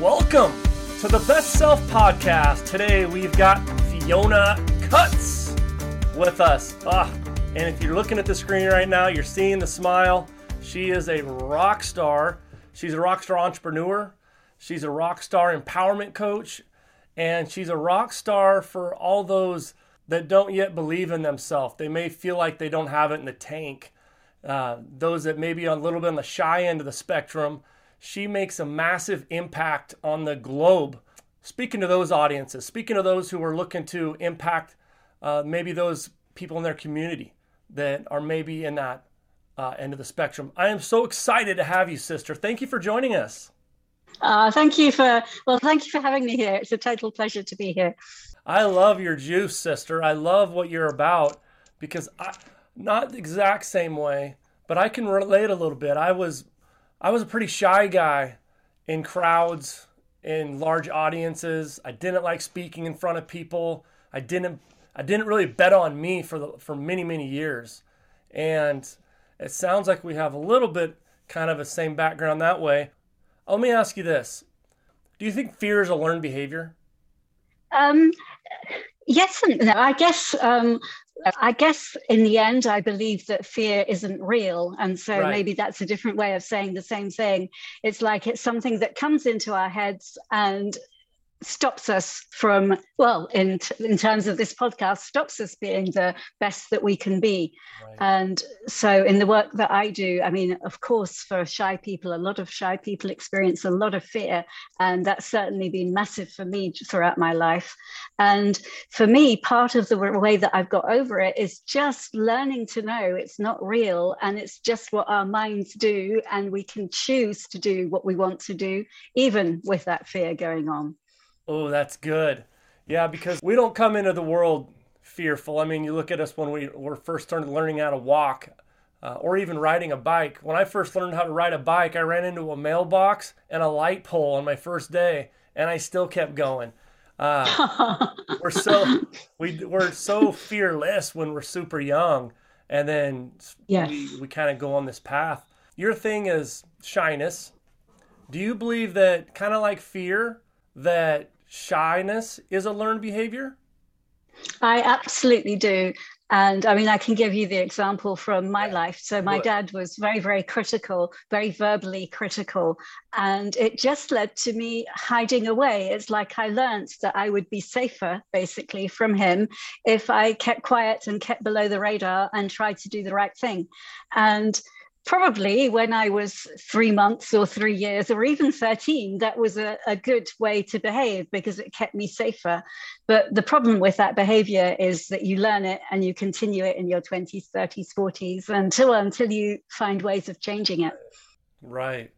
Welcome to the Best Self Podcast. Today we've got Fiona Cuts with us. Ah, and if you're looking at the screen right now, you're seeing the smile. She is a rock star. She's a rock star entrepreneur. She's a rock star empowerment coach. And she's a rock star for all those that don't yet believe in themselves. They may feel like they don't have it in the tank. Uh, those that may be a little bit on the shy end of the spectrum she makes a massive impact on the globe. Speaking to those audiences, speaking to those who are looking to impact uh, maybe those people in their community that are maybe in that uh, end of the spectrum. I am so excited to have you, sister. Thank you for joining us. Uh, thank you for well, thank you for having me here. It's a total pleasure to be here. I love your juice, sister. I love what you're about because I, not the exact same way, but I can relate a little bit. I was I was a pretty shy guy in crowds, in large audiences. I didn't like speaking in front of people. I didn't I didn't really bet on me for the for many many years. And it sounds like we have a little bit kind of a same background that way. Let me ask you this. Do you think fear is a learned behavior? Um, yes and no. I guess um, I guess in the end, I believe that fear isn't real. And so right. maybe that's a different way of saying the same thing. It's like it's something that comes into our heads and stops us from well in in terms of this podcast stops us being the best that we can be. Right. and so in the work that i do i mean of course for shy people a lot of shy people experience a lot of fear. And that's certainly been massive for me throughout my life. And for me part of the way that i've got over it is just learning to know it's not real and it's just what our minds do. And we can choose to do what we want to do even with that fear going on Oh, that's good. Yeah, because we don't come into the world fearful. I mean, you look at us when we were first started learning how to walk uh, or even riding a bike. When I first learned how to ride a bike, I ran into a mailbox and a light pole on my first day, and I still kept going. Uh, we're so we we're so fearless when we're super young, and then yes. we, we kind of go on this path. Your thing is shyness. Do you believe that kind of like fear that shyness is a learned behavior? I absolutely do. And I mean, I can give you the example from my life. So, my dad was very, very critical, very verbally critical. And it just led to me hiding away. It's like I learned that I would be safer, basically, from him if I kept quiet and kept below the radar and tried to do the right thing. And probably when I was three months or three years or even 13, that was a, a, good way to behave because it kept me safer. But the problem with that behavior is that you learn it and you continue it in your 20s, 30s, 40s until until you find ways of changing it. Right.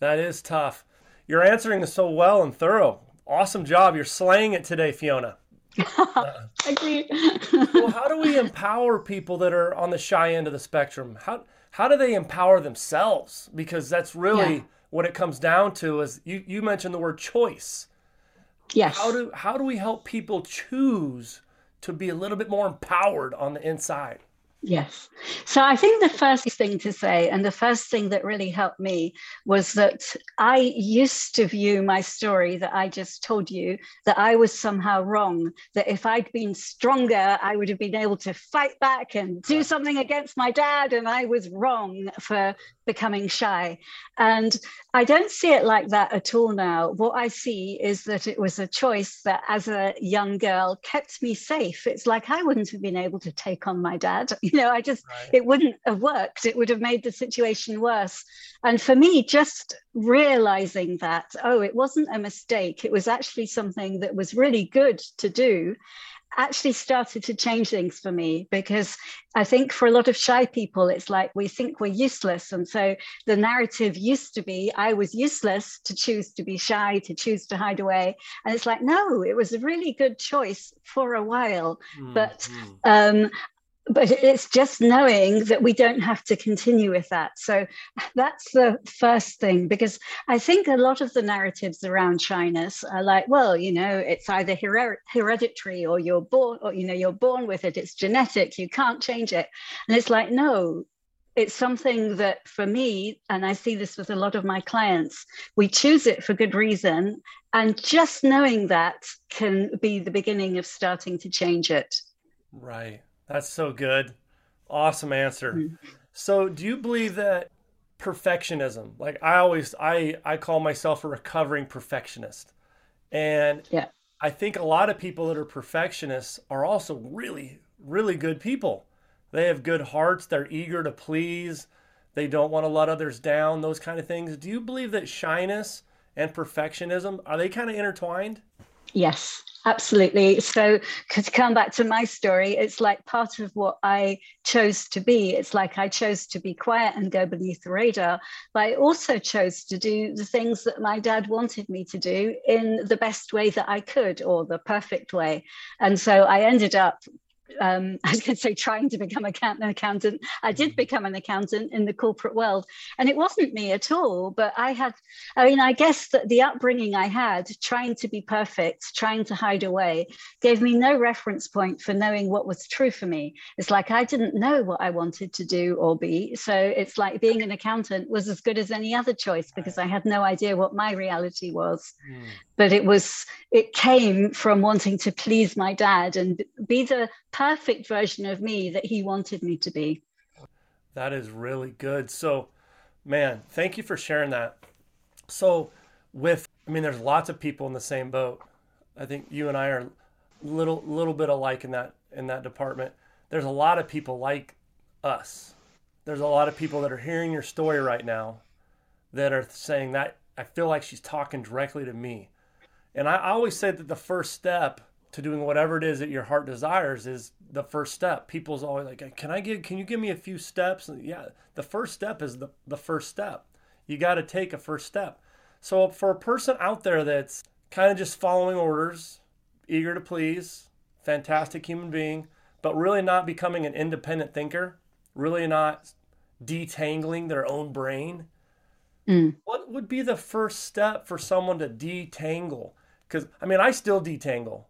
That is tough. You're answering so well and thorough. Awesome job. You're slaying it today, Fiona. Thank you. well, how do we empower people that are on the shy end of the spectrum? How how do they empower themselves? Because that's really yeah. what it comes down to. Is you you mentioned the word choice. Yes. How do how do we help people choose to be a little bit more empowered on the inside? Yes. So I think the first thing to say, and the first thing that really helped me, was that I used to view my story that I just told you that I was somehow wrong, that if I'd been stronger, I would have been able to fight back and do something against my dad, and I was wrong for becoming shy. And I don't see it like that at all now. What I see is that it was a choice that as a young girl kept me safe. It's like I wouldn't have been able to take on my dad. You know, I just, right. it wouldn't have worked. It would have made the situation worse. And for me, just realizing that, oh, it wasn't a mistake, it was actually something that was really good to do actually started to change things for me because I think for a lot of shy people, it's like we think we're useless. And so the narrative used to be I was useless to choose to be shy, to choose to hide away. And it's like, no, it was a really good choice for a while. Mm-hmm. But um, but it's just knowing that we don't have to continue with that. So that's the first thing, because I think a lot of the narratives around shyness are like, well, you know, it's either her- hereditary or you're born, or you know, you're born with it. It's genetic. You can't change it. And it's like, no, it's something that for me, and I see this with a lot of my clients, we choose it for good reason. And just knowing that can be the beginning of starting to change it. Right. That's so good. Awesome answer. Mm-hmm. So, do you believe that perfectionism, like I always I I call myself a recovering perfectionist. And yeah. I think a lot of people that are perfectionists are also really really good people. They have good hearts, they're eager to please, they don't want to let others down, those kind of things. Do you believe that shyness and perfectionism are they kind of intertwined? Yes, absolutely. So, to come back to my story, it's like part of what I chose to be. It's like I chose to be quiet and go beneath the radar, but I also chose to do the things that my dad wanted me to do in the best way that I could or the perfect way. And so I ended up um, I was going to say trying to become an accountant. I did mm-hmm. become an accountant in the corporate world, and it wasn't me at all. But I had, I mean, I guess that the upbringing I had, trying to be perfect, trying to hide away, gave me no reference point for knowing what was true for me. It's like I didn't know what I wanted to do or be. So it's like being an accountant was as good as any other choice because I had no idea what my reality was. Mm. But it was, it came from wanting to please my dad and be the perfect version of me that he wanted me to be. That is really good. So, man, thank you for sharing that. So, with I mean, there's lots of people in the same boat. I think you and I are little little bit alike in that in that department. There's a lot of people like us. There's a lot of people that are hearing your story right now that are saying that I feel like she's talking directly to me. And I always say that the first step to doing whatever it is that your heart desires is the first step. People's always like, "Can I give? Can you give me a few steps?" And yeah, the first step is the the first step. You got to take a first step. So for a person out there that's kind of just following orders, eager to please, fantastic human being, but really not becoming an independent thinker, really not detangling their own brain. Mm. What would be the first step for someone to detangle? Because I mean, I still detangle.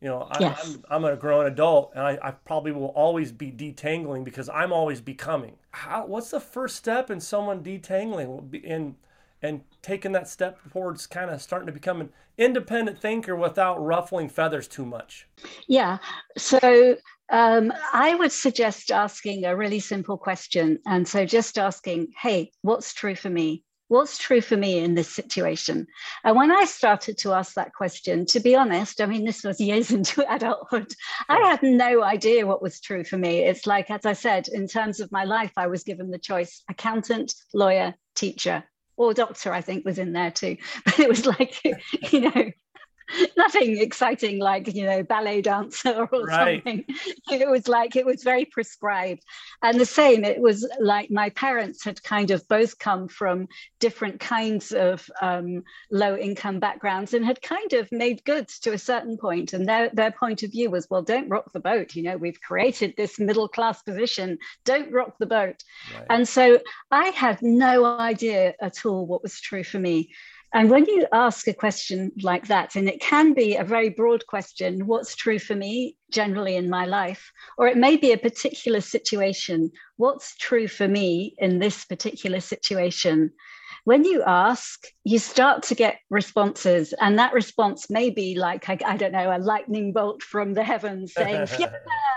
You know, I, yes. I'm, I'm a grown adult, and I, I, probably will always be detangling because I'm always becoming. How? What's the first step in someone detangling and and taking that step towards kind of starting to become an independent thinker without ruffling feathers too much? Yeah. So um, I would suggest asking a really simple question, and so just asking, "Hey, what's true for me?" What's true for me in this situation? And when I started to ask that question, to be honest, I mean, this was years into adulthood, I had no idea what was true for me. It's like, as I said, in terms of my life, I was given the choice accountant, lawyer, teacher, or doctor, I think was in there too. But it was like, you know, nothing exciting like you know ballet dancer or right. something. It was like it was very prescribed. And the same it was like my parents had kind of both come from different kinds of um, low income backgrounds and had kind of made goods to a certain point. And their, their point of view was well don't rock the boat. You know we've created this middle class position. Don't rock the boat. Right. and so i had no idea at all what was true for me and when you ask a question like that, and it can be a very broad question what's true for me generally in my life? Or it may be a particular situation what's true for me in this particular situation? When you ask, you start to get responses. And that response may be like, I, I don't know, a lightning bolt from the heavens saying, Yeah,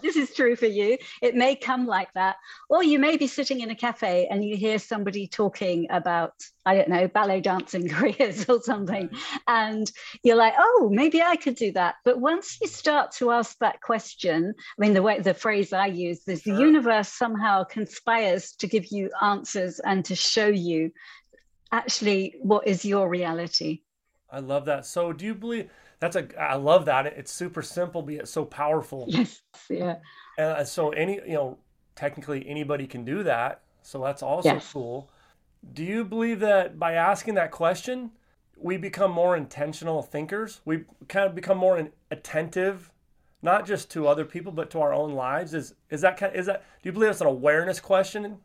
this is true for you. It may come like that. Or you may be sitting in a cafe and you hear somebody talking about, I don't know, ballet dancing careers or something. And you're like, oh, maybe I could do that. But once you start to ask that question, I mean, the way the phrase I use is the universe somehow conspires to give you answers and to show you actually what is your reality? I love that. So do you believe that's a i love that. It's super simple but it's so powerful. Yes yeah. And uh, so any you know technically anybody can do that. So that's also yes. cool. Do you believe that by asking that question we become more intentional thinkers? We kind of become more attentive not just to other people but to our own lives? Is is that kind of, is that do you believe it's an awareness question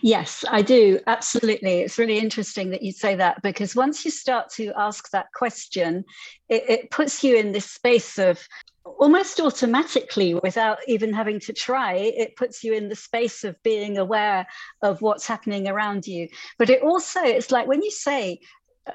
Yes, I do. Absolutely. It's really interesting that you say that because once you start to ask that question, it, it, puts you in this space of almost automatically, without even having to try, it puts you in the space of being aware of what's happening around you. But it also, it's like when you say,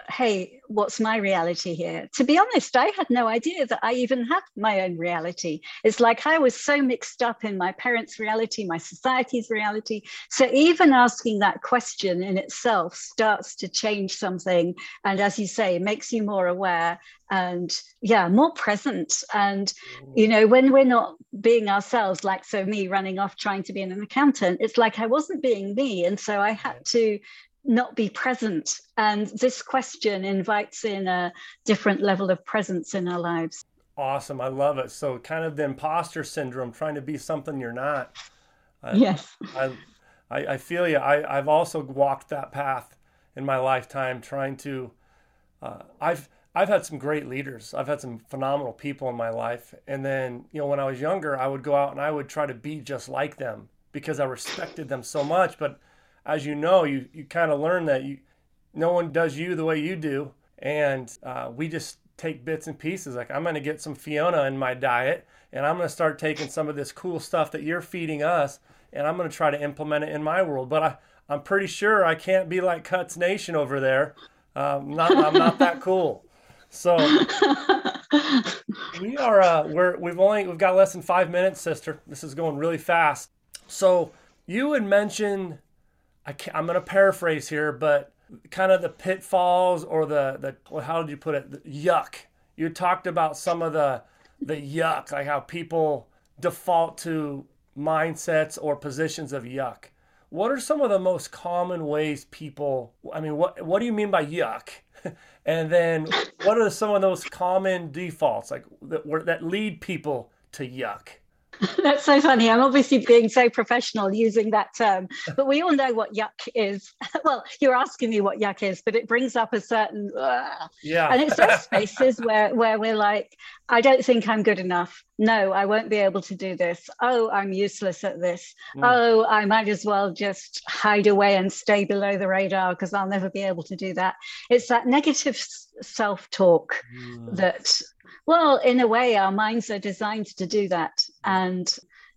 hey, what's my reality here? To be honest, I had no idea that I even had my own reality. It's like I was so mixed up in my parents' reality, my society's reality. So even asking that question in itself starts to change something. And as you say, makes you more aware and yeah more present and mm. you know when we're not being ourselves like so me running off trying to be an accountant it's like i wasn't being me and so i had to not be present. And this question invites in a different level of presence in our lives. Awesome. I love it. So, kind of the imposter syndrome, trying to be something you're not. I, yes. I, I, I, feel you. I, I've also walked that path in my lifetime, trying to. Uh, I've I've had some great leaders. I've had some phenomenal people in my life. And then, you know, when I was younger, I would go out and I would try to be just like them because I respected them so much. But as you know, you, you kind of learn that you no one does you the way you do. And uh, we just take bits and pieces. Like I'm going to get some Fiona in my diet and I'm going to start taking some of this cool stuff that you're feeding us and I'm going to try to implement it in my world. But I, I'm pretty sure I can't be like Cuts Nation over there. Um, not, I'm not that cool. So we are, uh, we're, we've only, we've got less than five minutes, sister. This is going really fast. So you had mentioned I am going to paraphrase here, but kind of the pitfalls or the the how did you put it? The yuck. You talked about some of the the yuck, like how people default to mindsets or positions of yuck. What are some of the most common ways people? I mean, what what do you mean by yuck? and then what are some of those common defaults like that that lead people to yuck? That's so funny. I'm obviously being so professional using that term, but we all know what yuck is. well, you're asking me what yuck is, but it brings up a certain uh, yeah. And it's those spaces where where we're like, I don't think I'm good enough. No, I won't be able to do this. Oh, I'm useless at this. Mm. Oh, I might as well just hide away and stay below the radar because I'll never be able to do that. It's that negative self-talk mm. that well, in a way, our minds are designed to do that. And,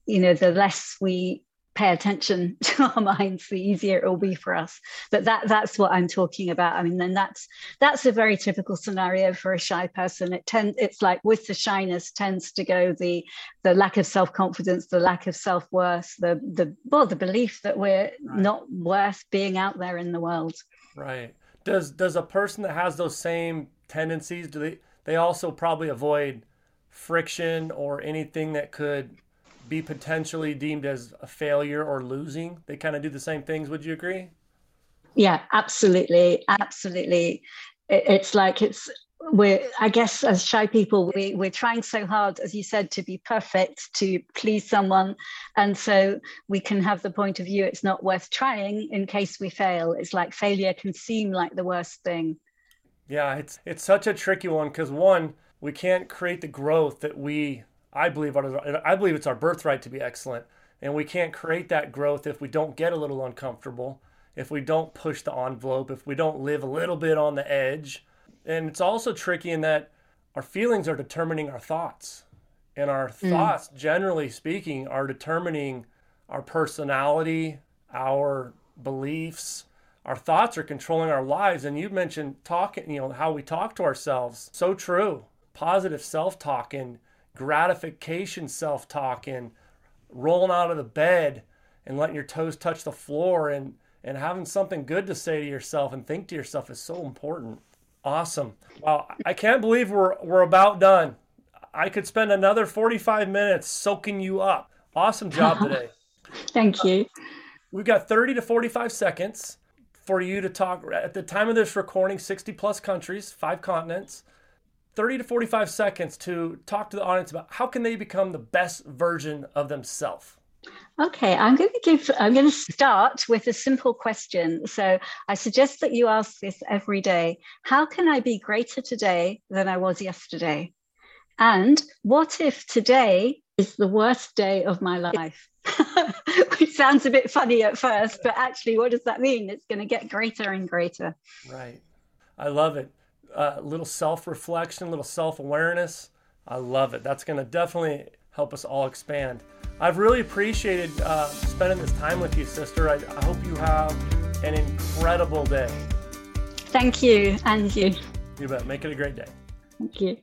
you know, the less we pay attention to our minds, the easier it will be for us. But that that's what I'm talking about. I mean, then that's that's a very typical scenario for a shy person. It tend it's like with the shyness tends to go the the lack of self-confidence, the lack of self-worth, the the well, the belief that we're right. not worth being out there in the world. Right. Does does a person that has those same tendencies, do they they also probably avoid friction or anything that could be potentially deemed as a failure or losing. They kind of do the same things. Would you agree? Yeah, absolutely. Absolutely. It's like it's we're i guess as shy people we, we're trying so hard as you said to be perfect to please someone and so we can have the point of view it's not worth trying in case we fail it's like failure can seem like the worst thing yeah, it's it's such a tricky one because one, we can't create the growth that we I believe are, I believe it's our birthright to be excellent, and we can't create that growth if we don't get a little uncomfortable, if we don't push the envelope, if we don't live a little bit on the edge. And it's also tricky in that our feelings are determining our thoughts. And our mm. thoughts, generally speaking, are determining our personality, our beliefs, our thoughts are controlling our lives and you mentioned talking you know how we talk to ourselves so true positive self-talk and gratification self-talk and rolling out of the bed and letting your toes touch the floor and and having something good to say to yourself and think to yourself is so important. Awesome. Wow i can't believe we're we're about done. I could spend another 45 minutes soaking you up. Awesome job today. Thank you. We've got 30 to 45 seconds for you to talk. At the time of this recording 60 plus countries five continents 30 to 45 seconds to talk to the audience about how can they become the best version of themselves okay i'm going to give i'm going to start with a simple question so i suggest that you ask this every day how can i be greater today than i was yesterday and what if today is the worst day of my life Which sounds a bit funny at first, but actually, what does that mean? It's going to get greater and greater. Right. I love it. A uh, little self reflection, a little self awareness. I love it. That's going to definitely help us all expand. I've really appreciated uh, spending this time with you, sister. I, I hope you have an incredible day. Thank you, and you. You bet. Make it a great day. Thank you.